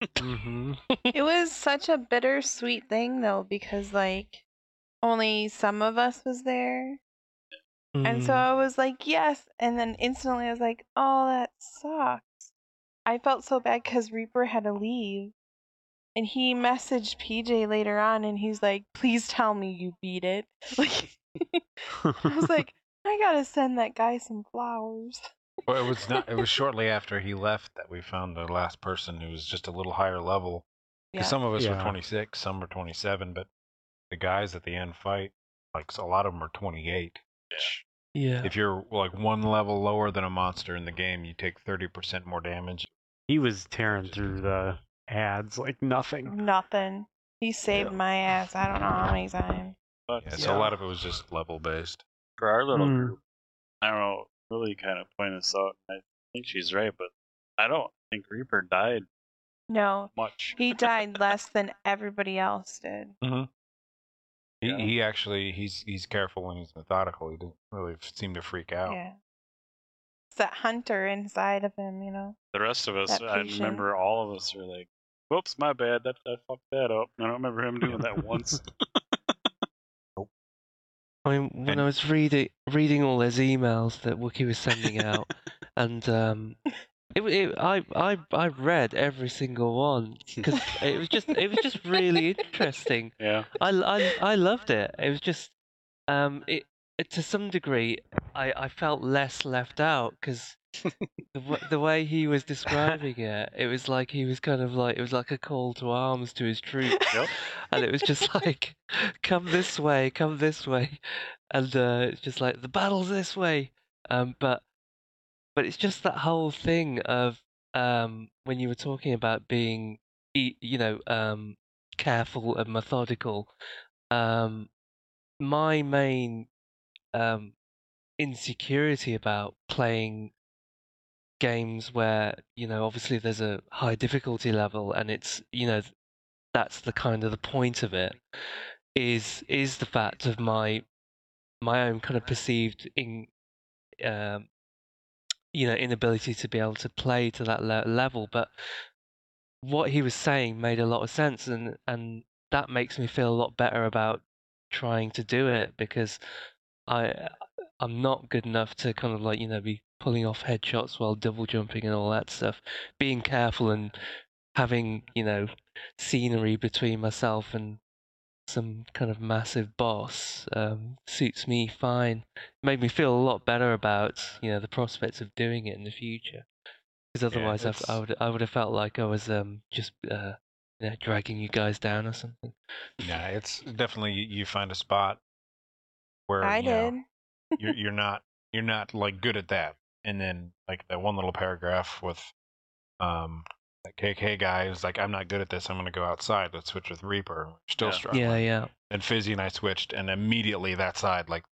it. hmm it was such a bittersweet thing though, because like only some of us was there. And so Mm, I was like, yes. And then instantly I was like, oh, that sucks. I felt so bad because Reaper had to leave. And he messaged PJ later on and he's like, please tell me you beat it. Like, I was like, I gotta send that guy some flowers. Well, it was not. It was shortly after he left that we found the last person who was just a little higher level. Because Yeah. some of us were 26, some were 27, but the guys at the end fight, like so a lot of them are 28. which yeah. If you're like one level lower than a monster in the game, you take 30% more damage. He was tearing through the ads like nothing. Nothing. He saved Yeah. my ass. I don't know how many times. But Yeah, so a lot of it was just level based. for our little Mm. group, I don't know, really kind of point us out. I think she's right, but I don't think Reaper died No, much. he died less than everybody else did. Mm-hmm. He, Yeah. he actually he's he's careful and he's methodical. He didn't really seem to freak out. Yeah. It's that hunter inside of him, you know. The rest of us, I remember all of us were like, "Whoops, my bad. That I fucked that up." I don't remember him doing that once. I mean, when And- I was reading reading all those emails that Wookie was sending out, and um, it, it I I I read every single one because it was just it was just really interesting. yeah, I, I, I loved it. It was just um it, it to some degree I, I felt less left out because the, w- the way he was describing it, it was like he was kind of like it was like a call to arms to his troops, Yep. and it was just like come this way, come this way, and uh, it's just like the battle's this way. Um, but but it's just that whole thing of um when you were talking about being you know um careful and methodical um my main um insecurity about playing games where you know obviously there's a high difficulty level and it's you know that's the kind of the point of it is is the fact of my my own kind of perceived in um you know inability to be able to play to that le- level, but what he was saying made a lot of sense, and and that makes me feel a lot better about trying to do it because I I'm not good enough to kind of like you know be pulling off headshots while double jumping and all that stuff. Being careful and having you know scenery between myself and some kind of massive boss um, suits me fine. made me feel a lot better about you know the prospects of doing it in the future. Because otherwise, I've, I would I would have felt like I was um, just uh, you know, dragging you guys down or something. Yeah, it's definitely you you find a spot where I you know, did. You're you're not you're not like good at that, and then like that one little paragraph with um that KK guy is like, I'm not good at this. I'm gonna go outside. Let's switch with Reaper. We're still Yeah. struggling. Yeah, yeah. And Fizzy and I switched, and immediately that side like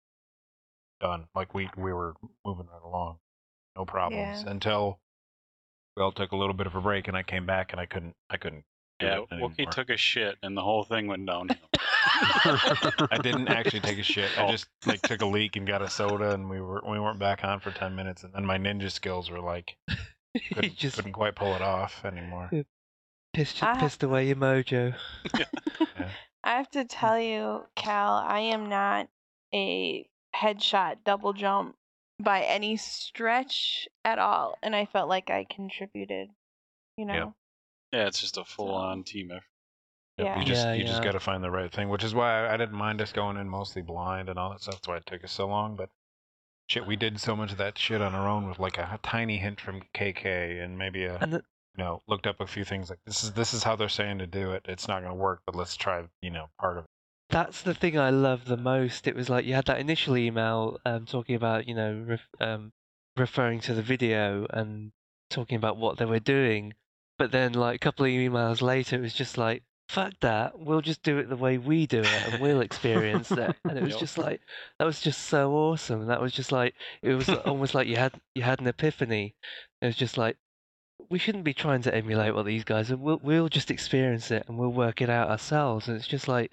done. Like we we were moving right along, no problems Yeah. until we all took a little bit of a break, and I came back and I couldn't I couldn't. Do Yeah, it. Wookie took a shit and the whole thing went downhill. I didn't actually take a shit. I Oh. just like took a leak and got a soda, and we were we weren't back on for ten minutes, and then my ninja skills were like couldn't, just couldn't quite pull it off anymore. pissed, I- pissed away your mojo. I have to hmm. tell you, Cal, I am not a headshot double jump by any stretch at all, and I felt like I contributed. You know. Yep. Yeah, it's just a full on team effort. Yep, Yeah. You just Yeah, you just got to find the right thing, which is why I, I didn't mind us going in mostly blind and all that stuff. That's why it took us so long. But shit, we did so much of that shit on our own with like a tiny hint from KK and maybe a And the, you know looked up a few things like this is this is how they're saying to do it. It's not going to work, but let's try you know part of it. that's the thing I love the most. It was like you had that initial email um, talking about, you know, ref, um, referring to the video and talking about what they were doing. But then, like, a couple of emails later, it was just like, fuck that. We'll just do it the way we do it and we'll experience it. And it was just like, that was just so awesome. That was just like, it was almost like you had you had an epiphany. It was just like, we shouldn't be trying to emulate what these guys are. We'll, we'll just experience it and we'll work it out ourselves. And it's just like,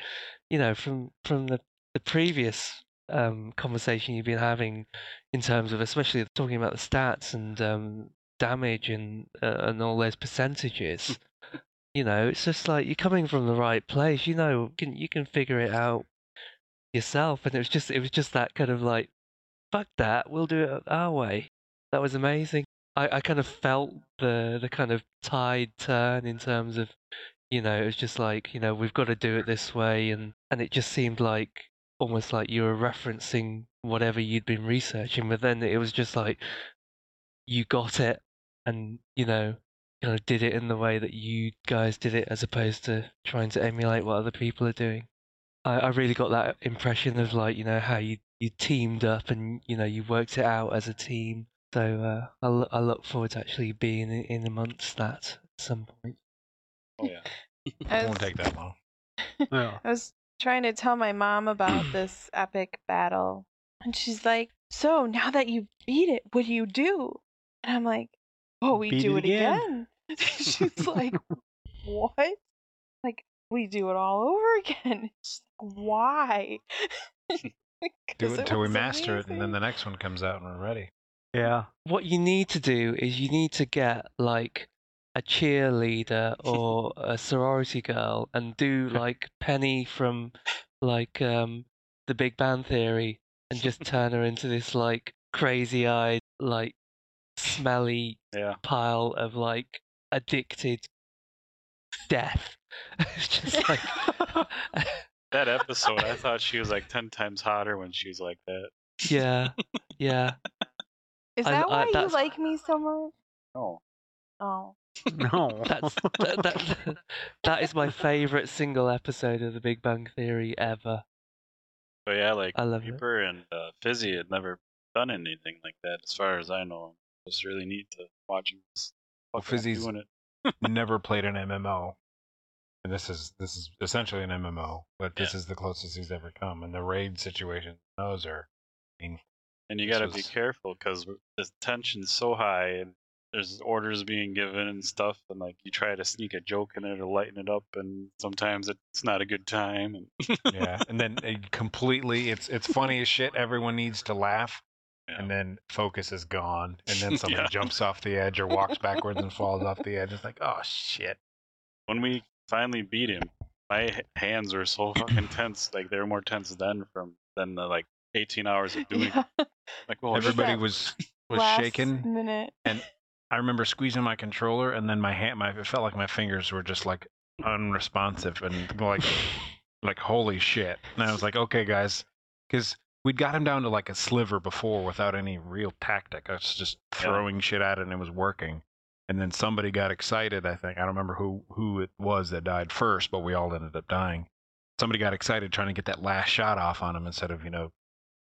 you know, from from the the previous um, conversation you've been having in terms of, especially talking about the stats and um, damage and uh, and all those percentages. you know, it's just like you're coming from the right place. You know, you can you can figure it out yourself. And it was just it was just that kind of like, fuck that, we'll do it our way. That was amazing. I, I kind of felt the the kind of tide turn in terms of you know, it was just like, you know, we've got to do it this way and and it just seemed like almost like you were referencing whatever you'd been researching, but then it was just like you got it and, you know, kind of did it in the way that you guys did it as opposed to trying to emulate what other people are doing. I, I really got that impression of like, you know, how you, you teamed up and, you know, you worked it out as a team. So uh, I, lo- I look forward to actually being in, in amongst that at some point. Oh yeah. I It won't take that long. Yeah. I was trying to tell my mom about this epic battle, and she's like, "So now that you beat it, what do you do?" And I'm like, "Oh, we Beat do it it again." again." she's like, "What?" Like we do it all over again. She's like, Why? do it until we was master it, and then the next one comes out and we're ready. Yeah. what you need to do is you need to get like a cheerleader or a sorority girl and do like Penny from like um the Big Bang Theory and just turn her into this like crazy eyed like smelly Yeah. pile of like addicted death. it's just like That episode, I thought she was like ten times hotter when she was like that. yeah, yeah. Is I- that I- why you like me so much? Oh. Oh. No. That's that, that, that is my favorite single episode of The Big Bang Theory ever. But yeah, like I love it. And uh, Fizzy had never done anything like that, as far as I know. It's really neat to watch him Well, Fizzy's- doing it. Never played an MMO, and this is this is essentially an MMO, but this is the closest he's ever come. And the raid situation, those are. And you got to This be careful because the tension's so high, and there's orders being given and stuff, and like you try to sneak a joke in there to lighten it up, and sometimes it's not a good time. And yeah and then uh, completely it's it's funny as shit everyone needs to laugh Yeah. and then focus is gone, and then somebody Yeah. jumps off the edge or walks backwards and falls off the edge. It's like, oh shit. when we finally beat him, my hands were so fucking tense. Like they were more tense then from than the like 18 hours of doing. Yeah. it. Like, oh, Everybody was was Last shaking. minute. And I remember squeezing my controller, and then my hand, my it felt like my fingers were just like unresponsive and like like holy shit. And I was like, okay, guys, because we'd got him down to like a sliver before without any real tactic. I was just throwing shit at it, and it was working. And then somebody got excited. I think I don't remember who who it was that died first, but we all ended up dying. Somebody got excited trying to get that last shot off on him instead of you know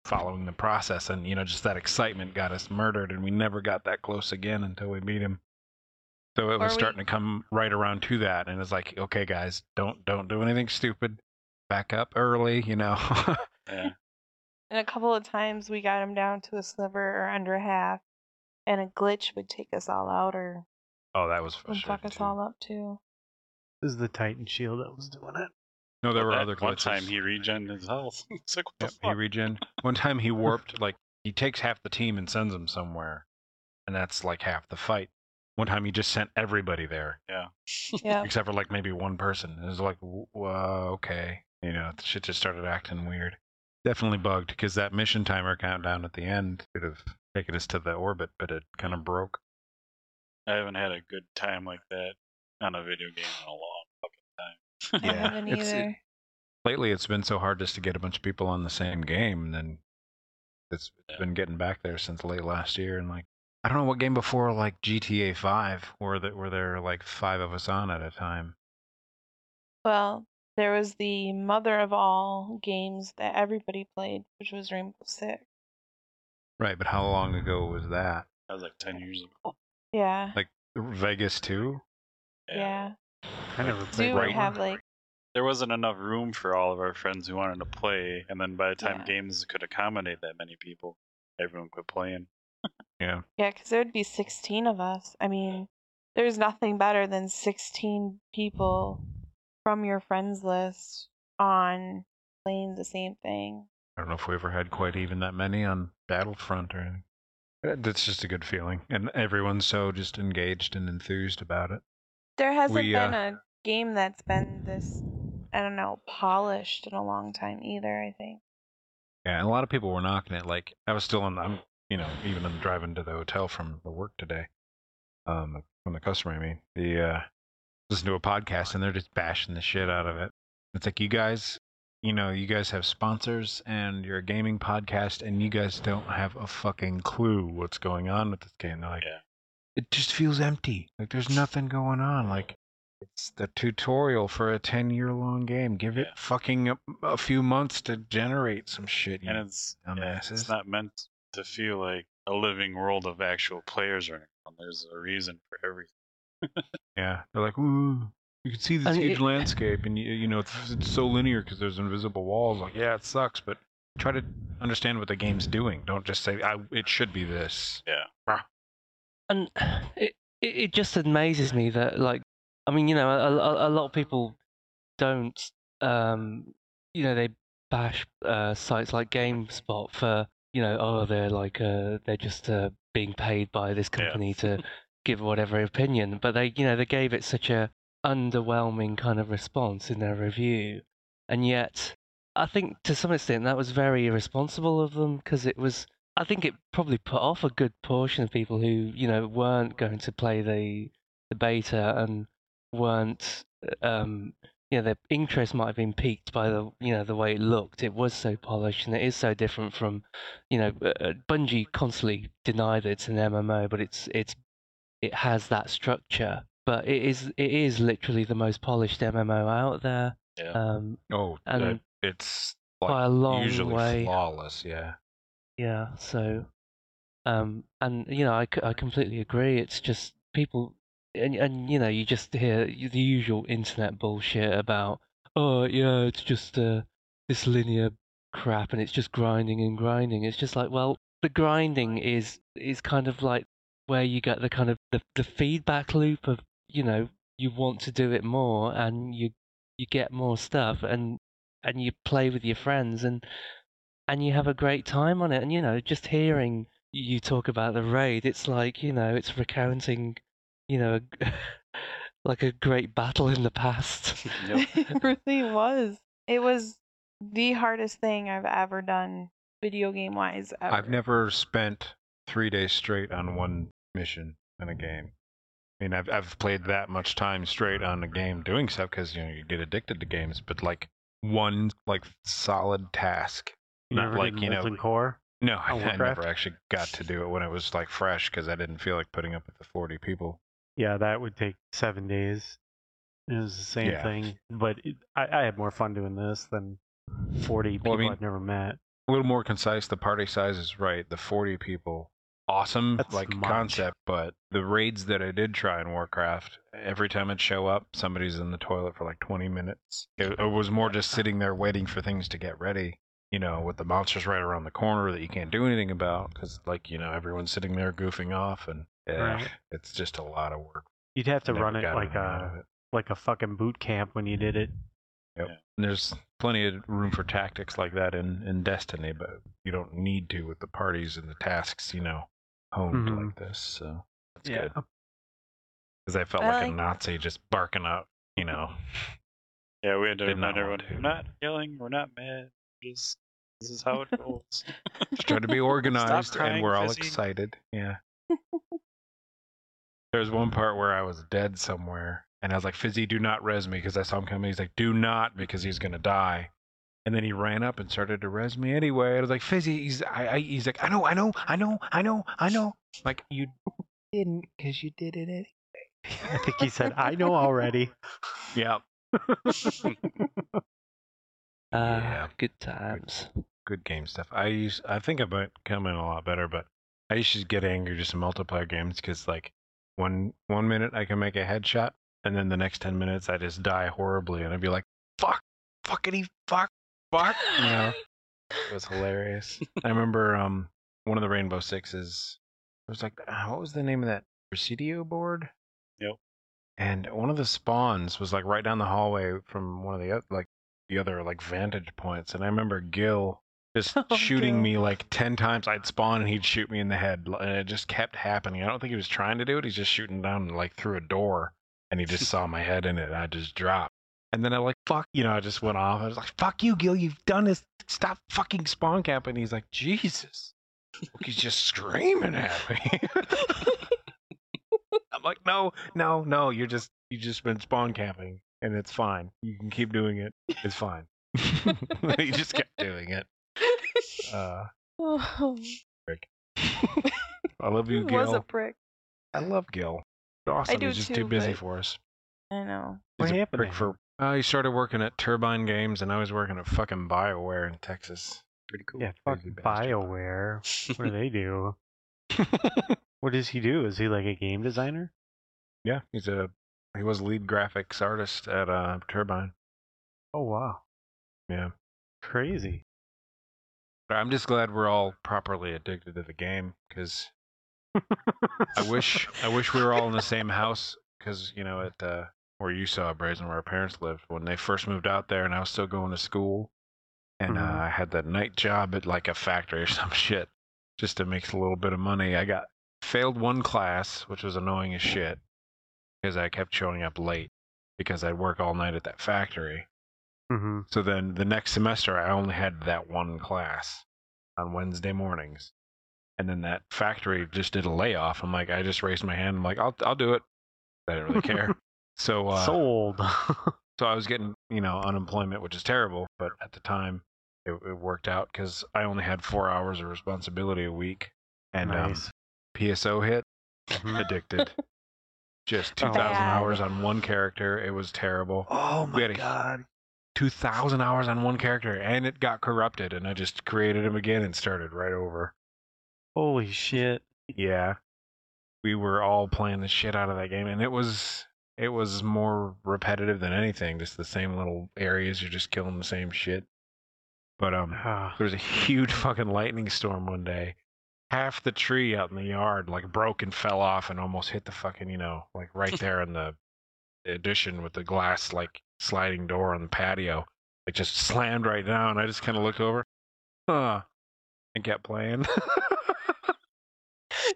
following the process, and you know just that excitement got us murdered, and we never got that close again until we beat him. So it was Or we- starting to come right around to that, and it's like, okay, guys, don't don't do anything stupid. Back up early, you know. yeah. And a couple of times we got him down to a sliver or under half, and a glitch would take us all out or oh, that was would frustrating. fuck us too. all up too. This is the Titan Shield that was doing it. No, there were That other glitches. One time he regened his health. it's like, what the Yep, he regen. One time he warped, like he takes half the team and sends them somewhere, and that's like half the fight. One time he just sent everybody there, yeah. Yeah. except for like maybe one person. It was like, w- uh, okay, you know, the shit just started acting weird. Definitely bugged because that mission timer countdown at the end could have taken us to the orbit, but it kind of broke. I haven't had a good time like that on a video game in a long fucking time. I Yeah, haven't it's- it- Lately, it's been so hard just to get a bunch of people on the same game, and then it's, it's Yeah. been getting back there since late last year. And like, I don't know what game before like GTA Five were that were there like five of us on at a time. Well, there was the mother of all games that everybody played, which was Rainbow Six. Right, but how long ago was that? That was like 10 years ago. Yeah. Like Vegas Two? yeah. I never Zoo played would right that have one. like There wasn't enough room for all of our friends who wanted to play, and then by the time Yeah. games could accommodate that many people, everyone quit playing. Yeah, Yeah, because there would be 16 of us. I mean, there's nothing better than 16 people from your friends list on playing the same thing. I don't know if we ever had quite even that many on Battlefront or anything. Uh, That's just a good feeling, and everyone's so just engaged and enthused about it. There hasn't We, been uh, a game that's been this, I don't know, polished in a long time either, I think. Yeah, and a lot of people were knocking it. Like I was still on. I'm, you know, even on driving to the hotel from the work today, um, from the customer. I mean, the uh, listen to a podcast and they're just bashing the shit out of it. It's like you guys, you know, you guys have sponsors and you're a gaming podcast, and you guys don't have a fucking clue what's going on with this game. They're like, Yeah. it just feels empty. Like there's nothing going on. Like it's the tutorial for a 10 year long game. Give it Yeah. fucking a, a few months to generate some shit. And it's yeah, it's not meant to feel like a living world of actual players or anything. There's a reason for everything. Yeah, they're like, ooh, you can see this And huge it- landscape, and you, you know it's, it's so linear because there's invisible walls. Like, yeah, it sucks, but try to understand what the game's doing. Don't just say, I, it should be this. Yeah. and it, it it just amazes me that like I mean you know a, a, a lot of people don't um you know they bash uh, sites like GameSpot for you know oh they're like uh they're just uh, being paid by this Yeah. company to give whatever opinion but they you know they gave it such a underwhelming kind of response in their review and yet I think to some extent that was very irresponsible of them because it was I think it probably put off a good portion of people who, you know, weren't going to play the the beta and weren't, um, you know, their interest might have been piqued by the, you know, the way it looked. It was so polished and it is so different from, you know, uh, uh, Bungie constantly that it's an MMO, but it's it's it has that structure. But it is it is literally the most polished MMO out there, Yeah. um, Oh, uh, And it's by like a long usually way. flawless. Yeah. Yeah, so, um, and you know, I, I completely agree. It's just people, and and you know, you just hear the usual internet bullshit about, oh yeah, it's just uh, this linear crap, and it's just grinding and grinding. It's just like, well, the grinding is is kind of like where you get the kind of the, the feedback loop of, you know, you want to do it more, and you you get more stuff, and and you play with your friends, and and you have a great time on it. And you know, just hearing you talk about the raid, it's like you know, it's recounting, you know, like a great battle in the past. Yep. it really was. It was the hardest thing I've ever done, video game wise. Ever. I've never spent three days straight on one mission in a game. I mean, I've I've played that much time straight on a game doing stuff because you know you get addicted to games, but like one like solid task. You Not like, you know, Core? No, I, I never actually got to do it when it was like fresh because I didn't feel like putting up with the forty people. Yeah, that would take seven days. It was the same Yeah. thing, but it, I, I had more fun doing this than 40 people Well, I mean- I've never met. A little more concise. The party size is right. The forty people, awesome That's like much. concept, but the raids that I did try in Warcraft, every time I'd show up, somebody's in the toilet for like twenty minutes. It, it was more just sitting there waiting for things to get ready. You know, with the monsters right around the corner that you can't do anything about because, like, you know, everyone's sitting there goofing off, and yeah, Right. it's just a lot of work. You'd have to never run it like anything out of a it. like a fucking boot camp when you did it. Yep. And there's plenty of room for tactics like that in, in Destiny, but you don't need to with the parties and the tasks, you know, honed Mhm. like this. So that's Yeah. good. Because I felt I like, a Nazi just barking out, you know. Yeah, we had to Did remind everyone to. we're not yelling, we're not mad. Just this is how it goes. Just try to be organized, crying, and we're all Fizzy. excited. Yeah. There's one part where I was dead somewhere, and I was like, "Fizzy, do not res me," because I saw him coming. He's like, "Do not," because he's gonna die. And then he ran up and started to res me anyway. I was like, "Fizzy," he's I, I he's like, "I know, I know, I know, I know, I know." Like you didn't, because you did it anyway. I think he said, "I know already." Yeah. Ah, Yeah. good times. good game stuff. I use I think I might come in a lot better, but I used to get angry just in multiplayer games because like one one minute I can make a headshot, and then the next ten minutes I just die horribly, and I'd be like, "Fuck, fuckity, fuck, fuck," you know. It was hilarious. I remember um one of the Rainbow Sixes. It was like uh, what was the name of that Presidio board? Yep. And one of the spawns was like right down the hallway from one of the oth- like the other like vantage points, and I remember Gil just Oh, shooting Gil. me like 10 times i'd spawn and he'd shoot me in the head and it just kept happening i don't think he was trying to do it he's just shooting down like through a door and he just saw my head in it and i just dropped and then i like fuck you know i just went off i was like fuck you gil you've done this stop fucking spawn camping he's like jesus he's just screaming at me i'm like no no no you're just you just been spawn camping and it's fine you can keep doing it it's fine he just kept doing it uh Oh, I love you, he Gil. was a prick. I love Gil. Awesome. I do He's just too, too busy but- for us. I know. What He's a happened prick for. Him? Uh, he started working at Turbine Games, and I was working at fucking Bioware in Texas. Pretty cool. Yeah, Crazy fuck bastard. Bioware. What do they do? What does he do? Is he like a game designer? yeah, he's a. He was lead graphics artist at uh, Turbine. Oh wow, Yeah. crazy. I'm just glad we're all properly addicted to the game because I wish I wish we were all in the same house because you know at uh, where you saw Brazen where our parents lived when they first moved out there and I was still going to school and Mhm. uh, I had that night job at like a factory or some shit just to make a little bit of money. I got failed one class which was annoying as shit because I kept showing up late because I'd work all night at that factory. hmm So then the next semester, I only had that one class on Wednesday mornings. And then that factory just did a layoff. I'm like, I just raised my hand. I'm like, I'll, I'll do it. I didn't really care. So, uh, Sold. so I was getting, you know, unemployment, which is terrible. But at the time, it, it worked out because I only had four hours of responsibility a week. And nice. um, PSO hit, Mhm. addicted. Just Oh. 2,000 hours on one character. It was terrible. Oh had a- 2,000 hours on one character and it got corrupted and I just created him again and started right over. Holy shit. Yeah. We were all playing the shit out of that game and it was it was more repetitive than anything, just the same little areas you're just killing the same shit. But um there was a huge fucking lightning storm one day. Half the tree out in the yard like broke and fell off and almost hit the fucking, you know, like right there in the addition with the glass like sliding door on the patio. It just slammed right down. I just kind of looked over. Huh. And kept playing.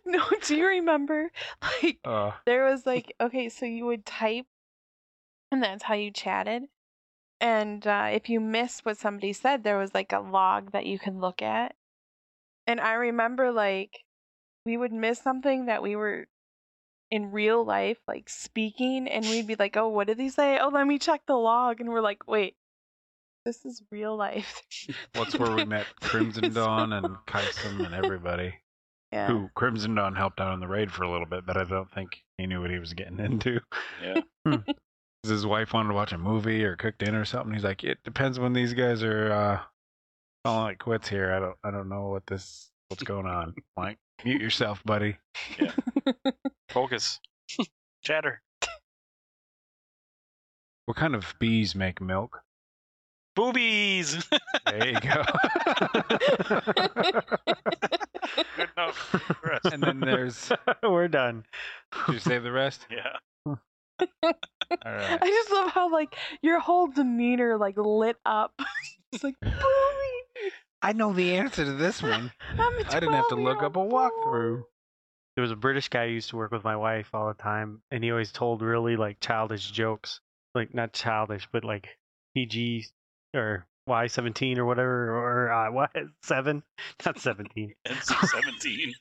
No, do you remember? Like uh, there was like okay, so you would type, and that's how you chatted. And uh, if you missed what somebody said, there was like a log that you could look at. And I remember like we would miss something that we were in real life like speaking, and we'd be like, "Oh, what did he say? Oh, let me check the log." And we're like, "Wait, this is real life." what's where we met Crimson Dawn and Kyson and everybody. Yeah. Who Crimson Dawn helped out on the raid for a little bit, but I don't think he knew what he was getting into. Yeah. 'Cause His wife wanted to watch a movie or cook dinner or something. He's like, "It depends when these guys are uh, calling like quits here. I don't, I don't know what this, what's going on." I'm like, mute yourself, buddy. Yeah. Focus. Chatter. What kind of bees make milk? Boobies. There you go. Good enough. Rest. and then there's. We're done. Did you save the rest? Yeah. All right. I just love how like your whole demeanor like lit up. it's like, "Booey, I know the answer to this one. I'm a I didn't have to look up a walkthrough. There was a British guy who used to work with my wife all the time, and he always told really like childish jokes. Like not childish, but like PG or Y seventeen or whatever, or uh, what seven? Not seventeen. NC seventeen.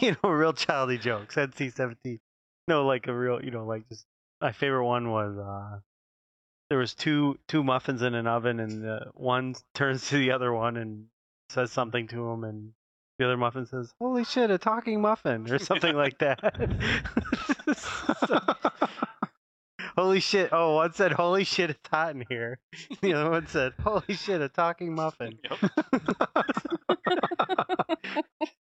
you know, real childy jokes. NC seventeen. No, like a real, you know, like just my favorite one was uh there was two two muffins in an oven, and uh, one turns to the other one and says something to him, and the other muffin says, "Holy shit, a talking muffin," or something like that. So- Holy shit! Oh, one said, "Holy shit, it's hot in here." The other one said, "Holy shit, a talking muffin." Yep.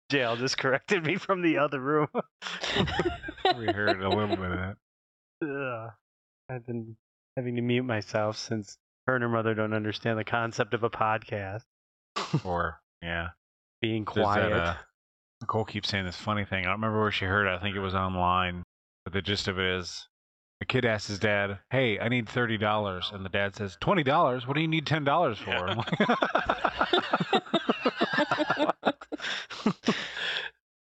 Jail just corrected me from the other room. we heard a little bit of that. Ugh. I've been having to mute myself since her and her mother don't understand the concept of a podcast. Or yeah, Being quiet. That, uh, Nicole keeps saying this funny thing. I don't remember where she heard it. I think it was online. But the gist of it is, a kid asks his dad, "Hey, I need thirty dollars," and the dad says, 20 dollars? What do you need ten dollars for?" Like-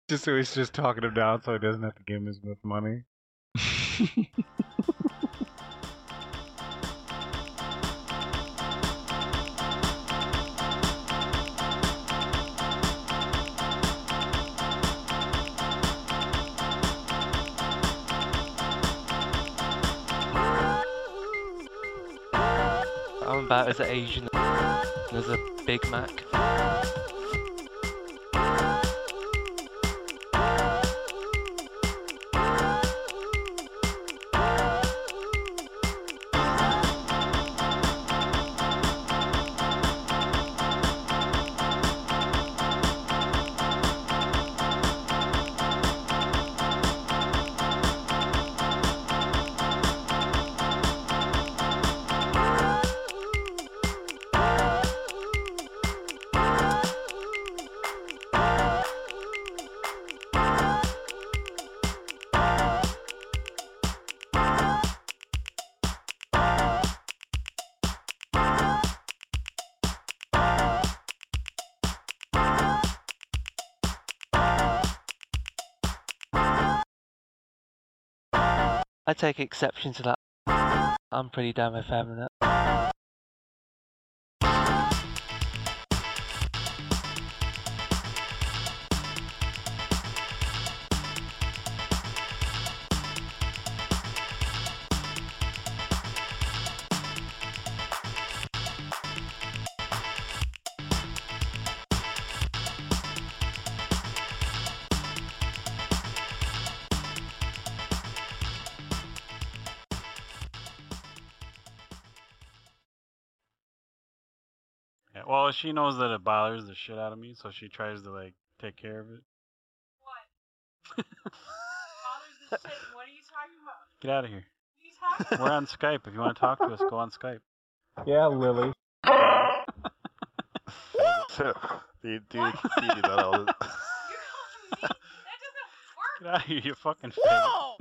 just so he's just talking him down, so he doesn't have to give him as much money. about as Asian as a Big Mac. I take exception to that. I'm pretty damn effeminate. She knows that it bothers the shit out of me, so she tries to like take care of it. What? Bothers the shit. What are you talking about? Get out of here. What are you talking We're on Skype. If you want to talk to us, go on Skype. Yeah, Lily. dude, dude, you do that all You're calling me. That doesn't work. Get out of here, you fucking fag. No.